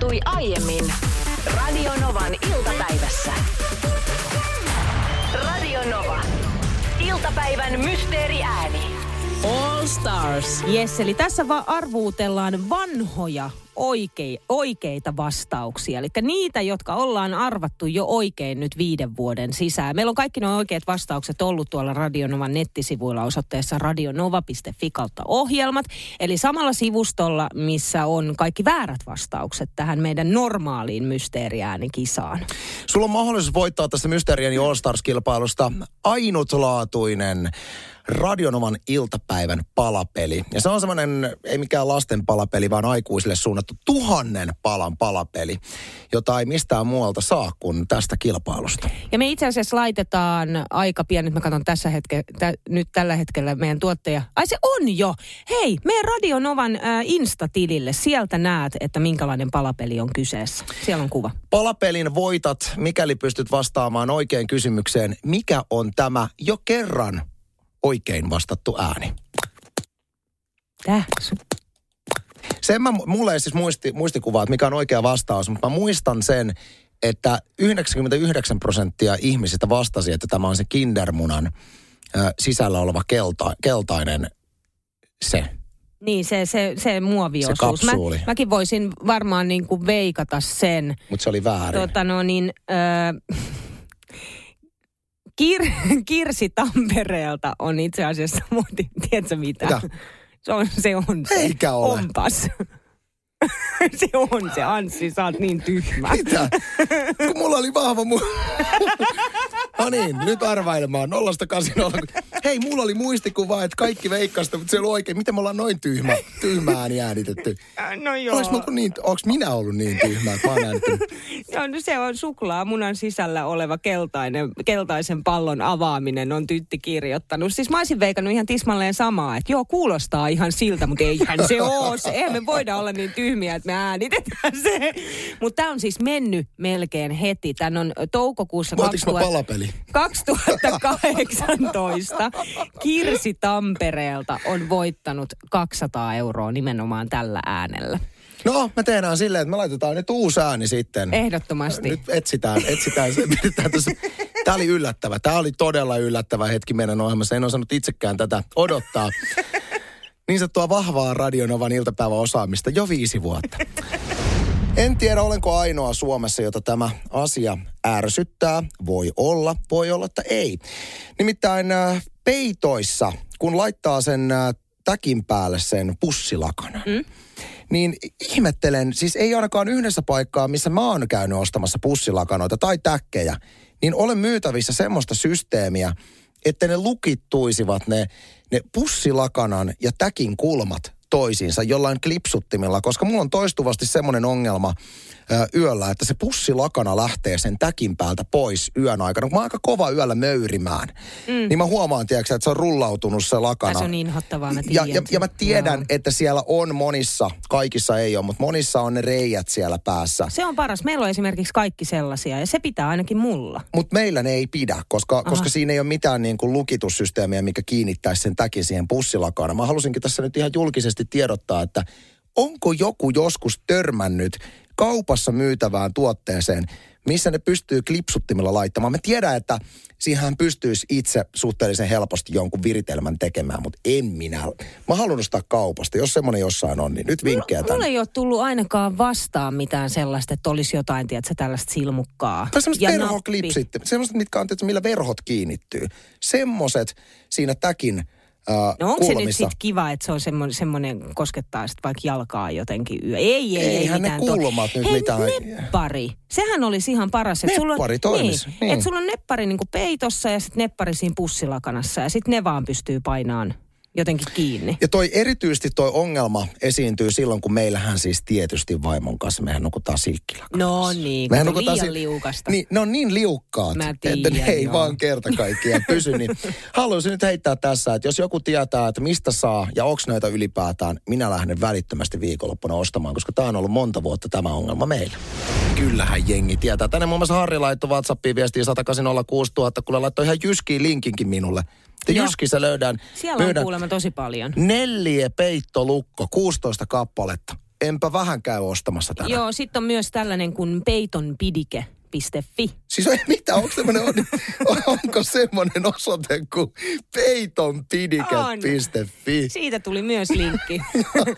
tapahtui aiemmin Radionovan iltapäivässä. Radio Nova. Iltapäivän mysteeriääni. All Stars. Yes, eli tässä vaan arvuutellaan vanhoja oikei, oikeita vastauksia. Eli niitä, jotka ollaan arvattu jo oikein nyt viiden vuoden sisään. Meillä on kaikki nuo oikeat vastaukset ollut tuolla Radionovan nettisivuilla osoitteessa radionova.fi kautta ohjelmat. Eli samalla sivustolla, missä on kaikki väärät vastaukset tähän meidän normaaliin mysteeriäänikisaan. Sulla on mahdollisuus voittaa tästä Mysteerieni All Stars-kilpailusta ainutlaatuinen Radionovan iltapäivän palapeli. Ja se on semmoinen, ei mikään lasten palapeli, vaan aikuisille suunnattu tuhannen palan palapeli, jota ei mistään muualta saa kuin tästä kilpailusta. Ja me itse asiassa laitetaan aika pian, nyt mä katson tässä hetke, tä, nyt tällä hetkellä meidän tuottaja. Ai se on jo! Hei, meidän Radionovan äh, Insta-tilille, sieltä näet, että minkälainen palapeli on kyseessä. Siellä on kuva. Palapelin voitat, mikäli pystyt vastaamaan oikein kysymykseen, mikä on tämä jo kerran oikein vastattu ääni. Tää. Sen mä, mulla ei siis muisti, muistikuvaa, että mikä on oikea vastaus, mutta mä muistan sen, että 99 prosenttia ihmisistä vastasi, että tämä on se kindermunan ö, sisällä oleva kelta, keltainen se. Niin, se, se, se muoviosuus. Se kapsuuli. Mä, mäkin voisin varmaan niin kuin veikata sen. Mutta se oli väärin. Tota no niin, äh, Kir, Kirsi Tampereelta on itse asiassa, muuten, tiedätkö mitä? Mitä? Se on se. On. Eikä ole. Onpas. se on se, Anssi, sä oot niin tyhmä. Mitä? Kun mulla oli vahva mu... no niin, nyt arvailemaan. Nollasta kasinolla. Hei, mulla oli muistikuva, että kaikki veikkasta, mutta se oli oikein. Miten me ollaan noin tyhmä, tyhmä ääni äänitetty? No joo. Olis mä niin, onks minä ollut niin tyhmä, että mä? Joo, no se on suklaamunan sisällä oleva keltainen, keltaisen pallon avaaminen on tytti kirjoittanut. Siis mä olisin veikannut ihan tismalleen samaa, että joo, kuulostaa ihan siltä, mutta eihän se oo. Se, eihän me voida olla niin tyhmiä, että me äänitetään se. Mutta tämä on siis mennyt melkein heti. Tän on toukokuussa Voitinko mä palapeli? 2018 Kirsi Tampereelta on voittanut 200 euroa nimenomaan tällä äänellä. No, me tehdään silleen, että me laitetaan nyt uusi ääni sitten. Ehdottomasti. Nyt etsitään, etsitään se. Tämä oli yllättävä. Tämä oli todella yllättävä hetki meidän ohjelmassa. En osannut itsekään tätä odottaa. Niin sanottua vahvaa Radionovan iltapäiväosaamista jo viisi vuotta. En tiedä, olenko ainoa Suomessa, jota tämä asia ärsyttää. Voi olla, voi olla, että ei. Nimittäin äh, peitoissa, kun laittaa sen äh, täkin päälle sen pussilakanan, mm? niin ihmettelen, siis ei ainakaan yhdessä paikkaa, missä mä oon käynyt ostamassa pussilakanoita tai täkkejä, niin olen myytävissä semmoista systeemiä, että ne lukittuisivat ne, ne pussilakanan ja täkin kulmat toisiinsa jollain klipsuttimilla, koska mulla on toistuvasti semmoinen ongelma yöllä, että se pussilakana lähtee sen täkin päältä pois yön aikana. Kun mä oon aika kova yöllä möyrimään, mm. niin mä huomaan, tiedätkö, että se on rullautunut se lakana. Se on niin inhottavaa, mä Ja, tiedän ja, ja mä tiedän, Joo. että siellä on monissa, kaikissa ei ole, mutta monissa on ne reijät siellä päässä. Se on paras. Meillä on esimerkiksi kaikki sellaisia ja se pitää ainakin mulla. Mutta meillä ne ei pidä, koska, koska siinä ei ole mitään niin kuin lukitussysteemiä, mikä kiinnittäisi sen täkin siihen pussilakana. Mä halusinkin tässä nyt ihan julkisesti tiedottaa, että onko joku joskus törmännyt kaupassa myytävään tuotteeseen, missä ne pystyy klipsuttimilla laittamaan. Mä tiedän, että siihen pystyisi itse suhteellisen helposti jonkun viritelmän tekemään, mutta en minä. Mä haluan ostaa kaupasta. Jos semmoinen jossain on, niin nyt vinkkejä Mulla tänne. ei ole tullut ainakaan vastaan mitään sellaista, että olisi jotain, tiedätkö, tällaista silmukkaa. Tai semmoiset verhoklipsit, semmoiset, mitkä on, tietysti, millä verhot kiinnittyy. Semmoset siinä täkin äh, No onko se nyt sitten kiva, että se on semmoinen, semmoinen koskettaa sitten vaikka jalkaa jotenkin yö? Ei, ei, ei, Eihän ne mitään tuo- kulmat nyt Hei, mitään- neppari. Sehän olisi ihan paras. että sulla on, Neppari Niin, niin. Että sulla on neppari niinku peitossa ja sitten neppari siinä pussilakanassa ja sitten ne vaan pystyy painaan jotenkin kiinni. Ja toi erityisesti toi ongelma esiintyy silloin, kun meillähän siis tietysti vaimon kanssa, mehän nukutaan silkkilakanassa. No niin, Mehän nukutaan liian si- liukasta. Niin, ne on niin liukkaat, Mä että ne ei joo. vaan kerta kaikkiaan pysy. Niin haluaisin nyt heittää tässä, että jos joku tietää, että mistä saa ja onko näitä ylipäätään, minä lähden välittömästi viikonloppuna ostamaan, koska tämä on ollut monta vuotta tämä ongelma meillä. Kyllähän jengi tietää. Tänne muun muassa Harri laittoi WhatsAppiin viestiin 180 000, kun laittoi ihan Jyskiin linkinkin minulle. Joo. Jyskissä löydään, Siellä on myydään kuulemma tosi paljon. neljä peittolukko, 16 kappaletta. enpä vähän käy ostamassa tänään. Joo, sitten on myös tällainen kuin peitonpidike.fi. Siis ei mitä, onko, semmoinen, onko semmoinen osoite kuin peitonpidike.fi? Siitä tuli myös linkki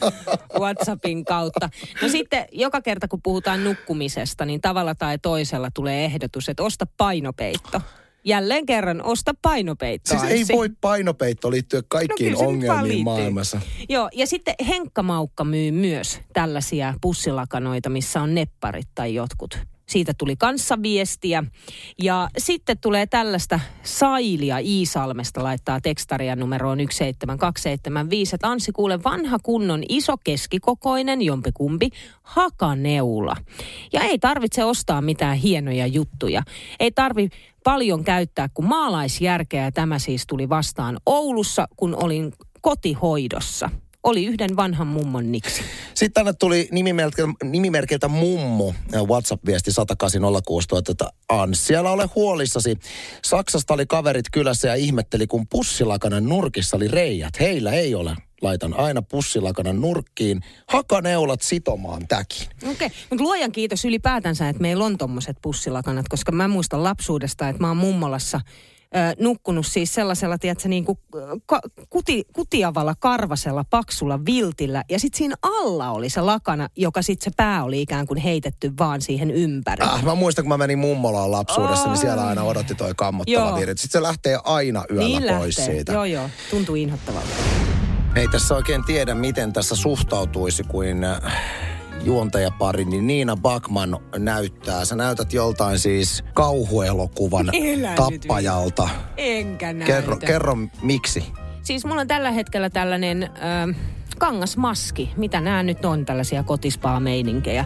WhatsAppin kautta. No sitten joka kerta kun puhutaan nukkumisesta, niin tavalla tai toisella tulee ehdotus, että osta painopeitto. Jälleen kerran, osta painopeittoa. Siis ei voi painopeitto liittyä kaikkiin No nyt vaan ongelmiin maailmassa. Joo, ja sitten Henkka Maukka myy myös tällaisia pussilakanoita, missä on nepparit tai jotkut. Siitä tuli kanssa viestiä. Ja sitten tulee tällaista Sailia Iisalmesta laittaa tekstaria numeroon 17275. Että Anssi kuule vanha kunnon iso keskikokoinen jompikumpi hakaneula. Ja ei tarvitse ostaa mitään hienoja juttuja. Ei tarvi paljon käyttää kuin maalaisjärkeä. Tämä siis tuli vastaan Oulussa, kun olin kotihoidossa. Oli yhden vanhan mummon niksi. Sitten tänne tuli nimimerkiltä, nimimerkiltä mummu äh, WhatsApp-viesti 10806 että Ans, siellä ole huolissasi. Saksasta oli kaverit kylässä ja ihmetteli, kun pussilakanan nurkissa oli reijät. Heillä ei ole. Laitan aina pussilakanan nurkkiin hakaneulat sitomaan täkin. Okei, mutta luojan kiitos ylipäätänsä, että meillä on tommoset pussilakanat, koska mä muistan lapsuudesta, että mä oon mummolassa nukkunut siis sellaisella, tiedätkö, niin kuin kuti, kutiavalla karvasella paksulla viltillä. Ja sitten siinä alla oli se lakana, joka sitten se pää oli ikään kuin heitetty vaan siihen ympärille. Äh, mä muistan, kun mä menin mummolaan lapsuudessa, niin siellä aina odotti toi kammottava virta. Sitten se lähtee aina yöllä niin pois lähtee. siitä. Joo, joo. Tuntuu inhottavalta. Ei tässä oikein tiedä, miten tässä suhtautuisi kuin äh, juontajapari, niin Niina Bakman näyttää. Sä näytät joltain siis kauhuelokuvan Elä tappajalta. Enkä näytä. Kerro, kerro miksi. Siis mulla on tällä hetkellä tällainen ö, kangasmaski. Mitä nämä nyt on, tällaisia kotispaa-meininkejä,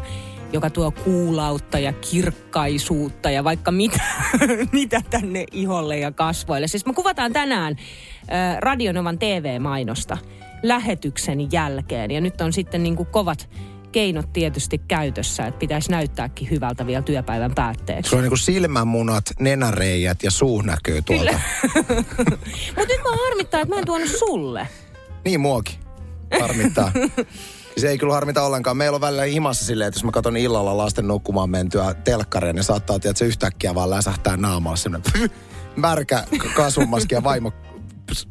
joka tuo kuulautta ja kirkkaisuutta ja vaikka mitä, mitä tänne iholle ja kasvoille. Siis me kuvataan tänään ö, Radionovan TV-mainosta lähetyksen jälkeen. Ja nyt on sitten niin kuin kovat keinot tietysti käytössä, että pitäisi näyttääkin hyvältä vielä työpäivän päätteeksi. Se on niinku silmämunat, nenäreijät ja suu näkyy tuolta. Mutta nyt mä harmittaa, että mä en tuonut sulle. Niin muokin. Harmittaa. Se ei kyllä harmita ollenkaan. Meillä on välillä himassa silleen, että jos mä katson illalla lasten nukkumaan mentyä telkkaria, niin saattaa, että se yhtäkkiä vaan läsähtää naamalla semmoinen märkä kasvumaski ja vaimo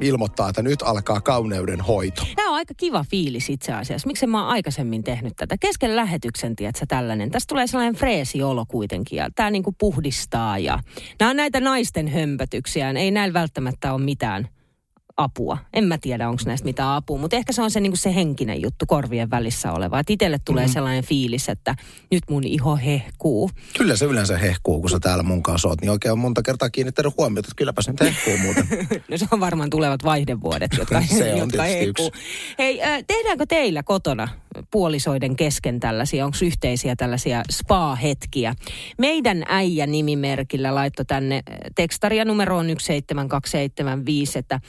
ilmoittaa, että nyt alkaa kauneuden hoito. Tämä on aika kiva fiilis itse asiassa. Miksi mä oon aikaisemmin tehnyt tätä? Kesken lähetyksen, tiedätkö, tällainen. Tästä tulee sellainen freesi olo kuitenkin ja tämä niinku puhdistaa ja... Nämä on näitä naisten hömpötyksiä. Ei näillä välttämättä ole mitään apua. En mä tiedä, onko näistä mitään apua, mutta ehkä se on se, niin se henkinen juttu korvien välissä oleva. Että itselle tulee mm. sellainen fiilis, että nyt mun iho hehkuu. Kyllä se yleensä hehkuu, kun sä täällä mun kanssa oot, niin oikein on monta kertaa kiinnittänyt huomiota, että kylläpä se nyt hehkuu muuten. No se on varmaan tulevat vaihdevuodet, jotka, Se on jotka hehkuu. yksi. Hei, äh, tehdäänkö teillä kotona puolisoiden kesken tällaisia, onko yhteisiä tällaisia spa-hetkiä? Meidän äijä nimimerkillä laittoi tänne äh, tekstaria numeroon 17275, että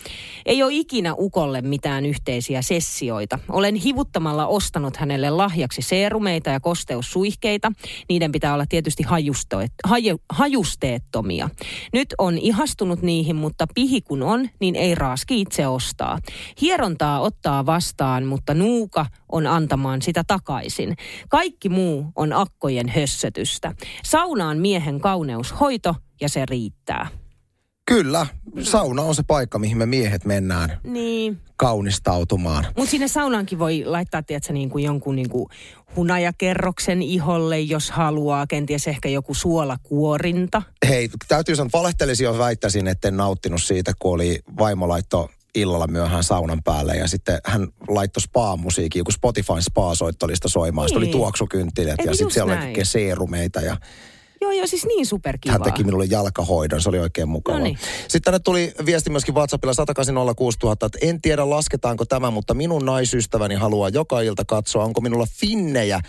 ei ole ikinä ukolle mitään yhteisiä sessioita. Olen hivuttamalla ostanut hänelle lahjaksi seerumeita ja kosteussuihkeita. Niiden pitää olla tietysti hajusteet, haju, hajusteettomia. Nyt on ihastunut niihin, mutta pihi kun on, niin ei raaski itse ostaa. Hierontaa ottaa vastaan, mutta nuuka on antamaan sitä takaisin. Kaikki muu on akkojen hössötystä. Saunaan miehen kauneushoito ja se riittää. Kyllä, sauna on se paikka, mihin me miehet mennään Niin. kaunistautumaan. Mutta sinne saunaankin voi laittaa, tiedätkö, niin kuin jonkun niin kuin hunajakerroksen iholle, jos haluaa. Kenties ehkä joku suolakuorinta. Hei, täytyy sanoa, valehtelisi jos väittäisin, että en nauttinut siitä, kun oli vaimo laitto illalla myöhään saunan päälle ja sitten hän laittoi spa-musiikin, joku Spotify spa-soittolista soimaan. Sitten oli Niin. tuoksukynttilät ja sitten siellä oli näin? kaikkea seerumeita ja Joo, joo, siis niin superkivaa. hän teki minulle jalkahoidon, se oli oikein mukava. Noniin. Sitten tänne tuli viesti myöskin WhatsAppilla 10806 000, että en tiedä lasketaanko tämä, mutta minun naisystäväni haluaa joka ilta katsoa, onko minulla finnejä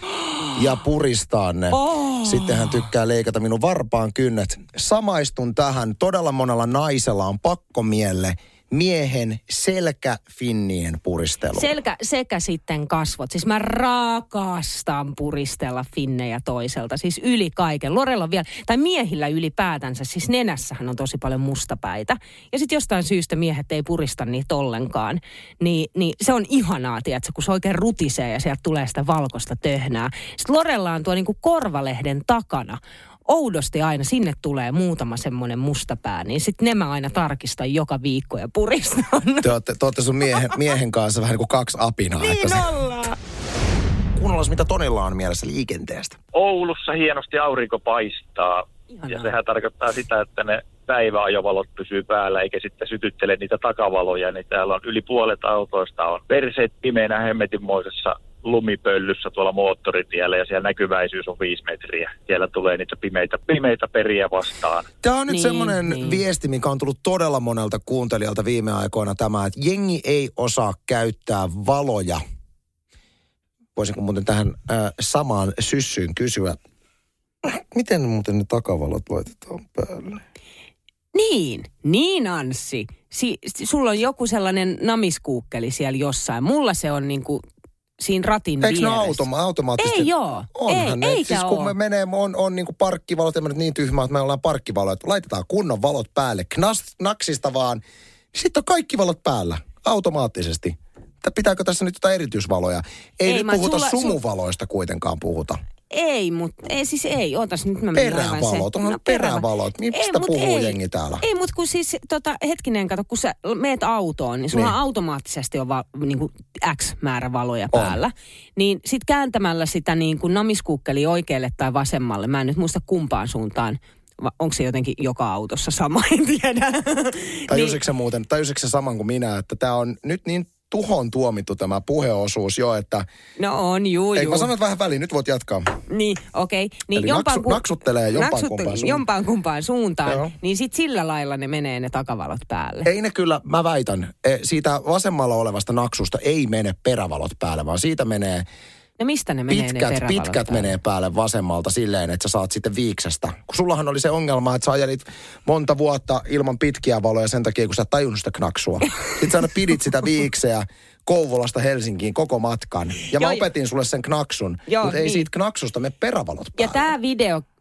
ja puristaa ne. Oh. Sitten hän tykkää leikata minun varpaan kynnet. Samaistun tähän. Todella monella naisella on pakkomielle miehen selkäfinnien puristelu. Selkä sekä sitten kasvot. Siis mä rakastan puristella finnejä toiselta. Siis yli kaiken. Lorella on vielä, tai miehillä ylipäätänsä, siis nenässähän on tosi paljon mustapäitä. Ja sitten jostain syystä miehet ei purista niitä ollenkaan. Niin, niin se on ihanaa, tiedätkö, kun se oikein rutisee ja sieltä tulee sitä valkoista töhnää. Sitten Lorella on tuo niinku korvalehden takana oudosti aina sinne tulee muutama semmoinen mustapää, niin sitten ne mä aina tarkistan joka viikko ja puristan. Te olette, te olette sun miehen, miehen kanssa vähän niin kuin kaksi apinaa. niin että se, ollaan. kuunnellaan, mitä Tonilla on mielessä liikenteestä. Oulussa hienosti aurinko paistaa. Ihanaa. Ja sehän tarkoittaa sitä, että ne päiväajovalot pysyy päällä eikä sitten sytyttele niitä takavaloja. Niin täällä on yli puolet autoista on perseet pimeänä hemmetinmoisessa lumipöllyssä tuolla moottoritiellä ja siellä näkyväisyys on viisi metriä. Siellä tulee niitä pimeitä, pimeitä periä vastaan. Tämä on nyt Niin, semmoinen niin. viesti, mikä on tullut todella monelta kuuntelijalta viime aikoina tämä, että jengi ei osaa käyttää valoja. Voisinko muuten tähän äh, samaan syssyyn kysyä, miten muuten ne takavalot laitetaan päälle? Niin, niin Anssi. Si- si- sulla on joku sellainen namiskuukkeli siellä jossain. Mulla se on niinku siinä ratin Eikö ne vieressä. automa- automaattisesti? Ei joo. Onhan ei, ne. eikä siis kun me menee, on, on niin kuin parkkivalot, ja niin tyhmä, että me ollaan parkkivaloja, että laitetaan kunnon valot päälle, Knas, naksista vaan. Sitten on kaikki valot päällä, automaattisesti. Pitääkö tässä nyt jotain erityisvaloja? Ei, Ei, nyt puhuta sulla- sul- sumuvaloista kuitenkaan puhuta. Ei, mutta ei siis ei. Ootas nyt mä Perävalot, onhan perävalot. Mistä Ei, mut puhuu ei. jengi täällä? Ei, mutta kun siis, tota, hetkinen, kato, kun sä meet autoon, niin sulla Niin. niin. automaattisesti on va, niin kuin X määrä valoja On. päällä. Niin sit kääntämällä sitä niin kuin namiskuukkeli oikealle tai vasemmalle, mä en nyt muista kumpaan suuntaan, onko se jotenkin joka autossa sama, en tiedä. Tajusitko sä muuten, tajusitko sä saman kuin minä, että tämä on nyt niin tuhon tuomittu tämä puheosuus jo, että... No on, juu, Ei, juu. mä sanon vähän väliin, nyt voit jatkaa. Niin, okei. Okay. Niin Eli naksu- naksuttelee jompaan kumpaan suuntaan. jompaan kumpaan suuntaan. Joo. Niin sit sillä lailla ne menee ne takavalot päälle. Ei ne kyllä, mä väitän, eh, siitä vasemmalla olevasta naksusta ei mene perävalot päälle, vaan siitä menee No mistä ne menee ne pitkät, perävalot pitkät menee päälle vasemmalta silleen, että sä saat sitten viiksestä. Kun sullahan oli se ongelma, että sä ajelit monta vuotta ilman pitkiä valoja sen takia, kun sä et tajunnut sitä knaksua. Sitten sä aina pidit sitä viikseä Kouvolasta Helsinkiin koko matkan. Ja mä Joo, opetin sulle sen knaksun, Joo, mutta ei niin. siitä knaksusta mene perävalot Ja päälle. tämä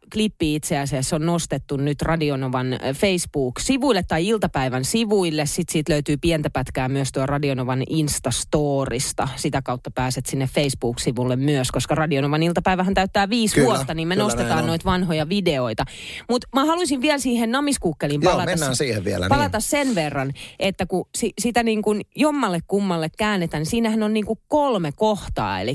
videoklippi itse asiassa on nostettu nyt Radionovan äh, Facebook-sivuille tai iltapäivän sivuille. Sitten siitä löytyy pientä pätkää myös tuo Radionovan Instastorista. Sitä kautta pääset sinne Facebook-sivulle myös, koska Radionovan iltapäivähän täyttää viisi Kyllä, vuotta, niin me kyllä nostetaan noita vanhoja videoita. Mutta mä haluaisin vielä siihen namiskukkeliin Joo, palata. mennään siihen vielä, Palata niin. sen verran, että kun si- sitä niin kuin jommalle kummalle käännetään, niin siinähän on niin kuin kolme kohtaa. Eli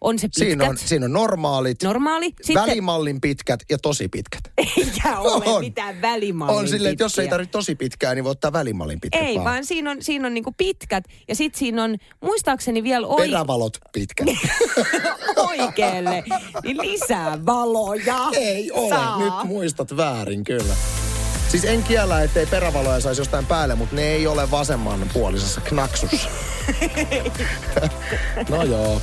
on se pitkät, Siinä on, siinä on normaalit, normaali, sitten välimallin pitkät ja tosi pitkät. eikä ole On. mitään välimallin On silleen, että jos ei tarvitse tosi pitkää, niin voi ottaa välimallin pitkät Ei, vaan siinä on, siinä on niinku pitkät ja sitten siinä on muistaakseni vielä oi, Perävalot pitkät. oikealle, niin lisää valoja. Ei ole, Saa. nyt muistat väärin kyllä. Siis en kiellä, ettei perävaloja saisi jostain päälle, mutta ne ei ole vasemman puolisessa knaksussa. no joo.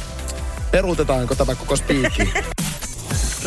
Peruutetaanko tämä koko spiikki?